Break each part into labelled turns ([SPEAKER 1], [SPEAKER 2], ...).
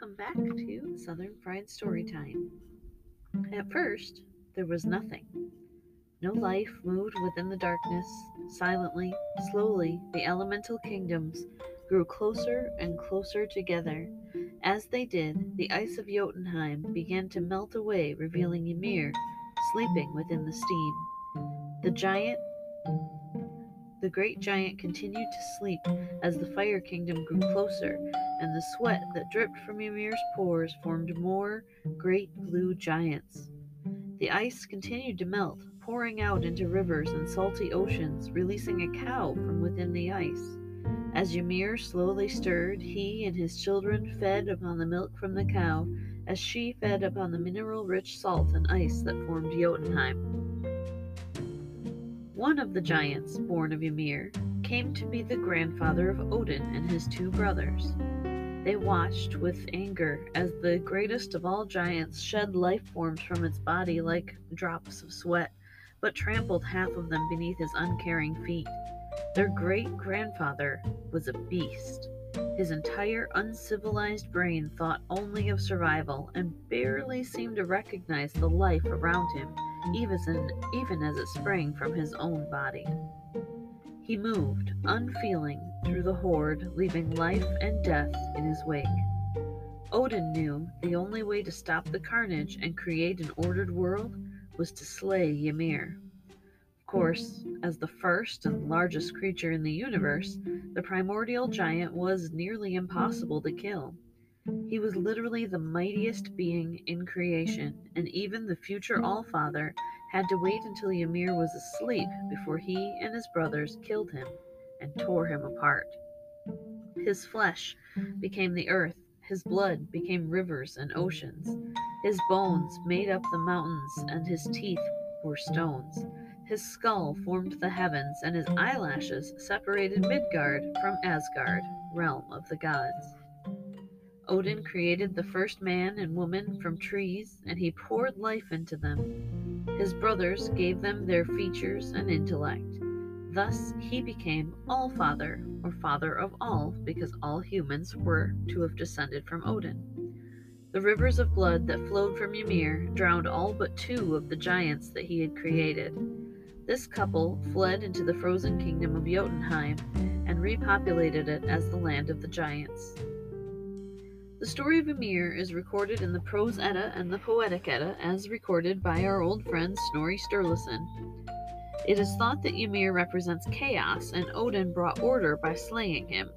[SPEAKER 1] welcome back to Southern Fried Storytime. At first, there was nothing. No life moved within the darkness. Silently, slowly, the elemental kingdoms grew closer and closer together. As they did, the ice of Jotunheim began to melt away, revealing Ymir sleeping within the steam. The giant the great giant continued to sleep as the Fire Kingdom grew closer, and the sweat that dripped from Ymir's pores formed more great blue giants. The ice continued to melt, pouring out into rivers and salty oceans, releasing a cow from within the ice. As Ymir slowly stirred, he and his children fed upon the milk from the cow, as she fed upon the mineral rich salt and ice that formed Jotunheim. One of the giants, born of Ymir, came to be the grandfather of Odin and his two brothers. They watched with anger as the greatest of all giants shed life forms from its body like drops of sweat, but trampled half of them beneath his uncaring feet. Their great grandfather was a beast. His entire uncivilized brain thought only of survival and barely seemed to recognize the life around him even, as it sprang from his own body. He moved, unfeeling, through the horde, leaving life and death in his wake. Odin knew the only way to stop the carnage and create an ordered world was to slay Ymir. Of course, as the first and largest creature in the universe, the primordial giant was nearly impossible to kill. He was literally the mightiest being in creation, and even the future Allfather had to wait until Ymir was asleep before he and his brothers killed him and tore him apart. His flesh became the earth, his blood became rivers and oceans, his bones made up the mountains, and his teeth were stones. His skull formed the heavens, and his eyelashes separated Midgard from Asgard, realm of the gods. Odin created the first man and woman from trees, and he poured life into them. His brothers gave them their features and intellect. Thus, he became All Father, or Father of all, because all humans were to have descended from Odin. The rivers of blood that flowed from Ymir drowned all but two of the giants that he had created. This couple fled into the frozen kingdom of Jotunheim and repopulated it as the land of the giants. The story of Ymir is recorded in the Prose Edda and the Poetic Edda as recorded by our old friend Snorri Sturluson. It is thought that Ymir represents chaos and Odin brought order by slaying him.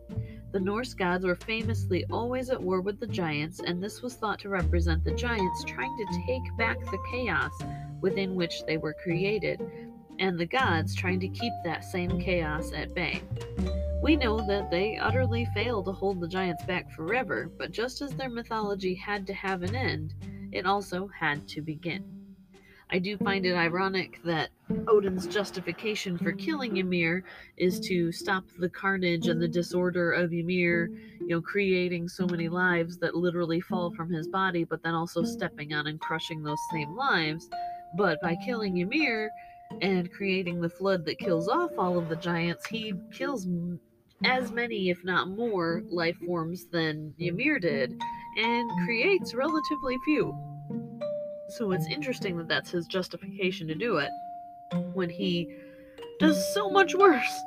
[SPEAKER 1] The Norse gods were famously always at war with the giants, and this was thought to represent the giants trying to take back the chaos within which they were created, and the gods trying to keep that same chaos at bay. We know that they utterly failed to hold the giants back forever, but just as their mythology had to have an end, it also had to begin. I do find it ironic that Odin's justification for killing Ymir is to stop the carnage and the disorder of Ymir, you know, creating so many lives that literally fall from his body, but then also stepping on and crushing those same lives. But by killing Ymir and creating the flood that kills off all of the giants, he kills as many, if not more, life forms than Ymir did, and creates relatively few. So it's interesting that that's his justification to do it when he does so much worse.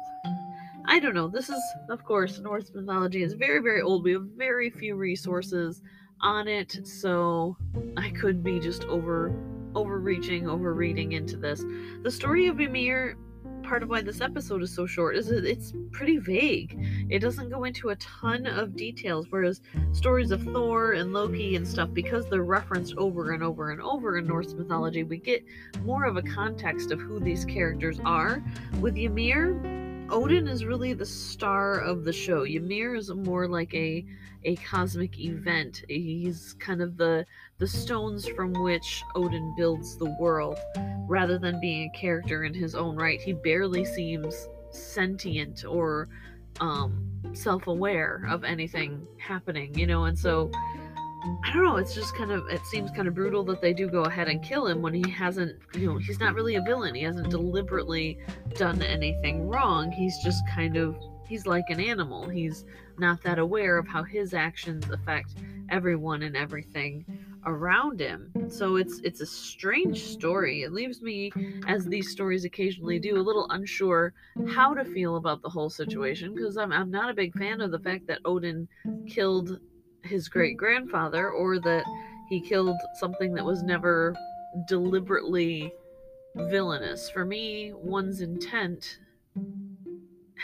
[SPEAKER 1] I don't know. This is, of course, Norse mythology is very, very old. We have very few resources on it, so I could be just over overreaching, overreading into this. The story of Ymir part of why this episode is so short is it's pretty vague. It doesn't go into a ton of details, whereas stories of Thor and Loki and stuff, because they're referenced over and over and over in Norse mythology, we get more of a context of who these characters are. With Ymir, Odin is really the star of the show. Ymir is more like a a cosmic event. He's kind of the the stones from which Odin builds the world, rather than being a character in his own right. He barely seems sentient or um, self-aware of anything happening, you know. And so I don't know. It's just kind of it seems kind of brutal that they do go ahead and kill him when he hasn't, you know, he's not really a villain. He hasn't deliberately done anything wrong. He's just kind of he's like an animal. He's not that aware of how his actions affect everyone and everything around him. So it's it's a strange story. It leaves me, as these stories occasionally do, a little unsure how to feel about the whole situation because I'm I'm not a big fan of the fact that Odin killed his great grandfather or that he killed something that was never deliberately villainous. For me, one's intent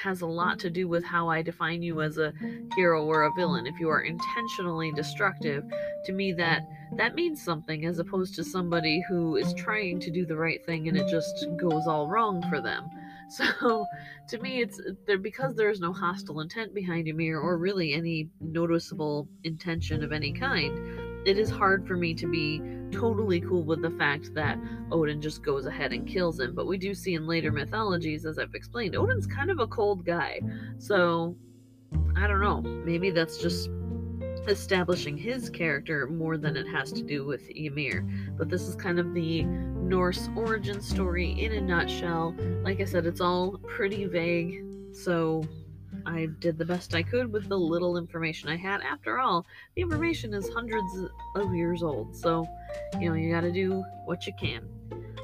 [SPEAKER 1] has a lot to do with how I define you as a hero or a villain. If you are intentionally destructive, to me that that means something as opposed to somebody who is trying to do the right thing and it just goes all wrong for them. So to me it's there because there is no hostile intent behind Ymir or really any noticeable intention of any kind. It is hard for me to be totally cool with the fact that Odin just goes ahead and kills him. But we do see in later mythologies, as I've explained, Odin's kind of a cold guy. So I don't know. Maybe that's just establishing his character more than it has to do with Ymir. But this is kind of the Norse origin story in a nutshell. Like I said, it's all pretty vague. So I did the best I could with the little information I had. After all, the information is hundreds of years old, so you know, you gotta do what you can.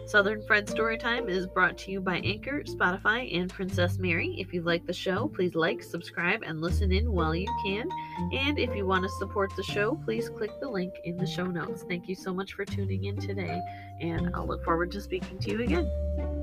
[SPEAKER 1] Southern Fried Storytime is brought to you by Anchor, Spotify, and Princess Mary. If you like the show, please like, subscribe, and listen in while you can. And if you want to support the show, please click the link in the show notes. Thank you so much for tuning in today, and I'll look forward to speaking to you again.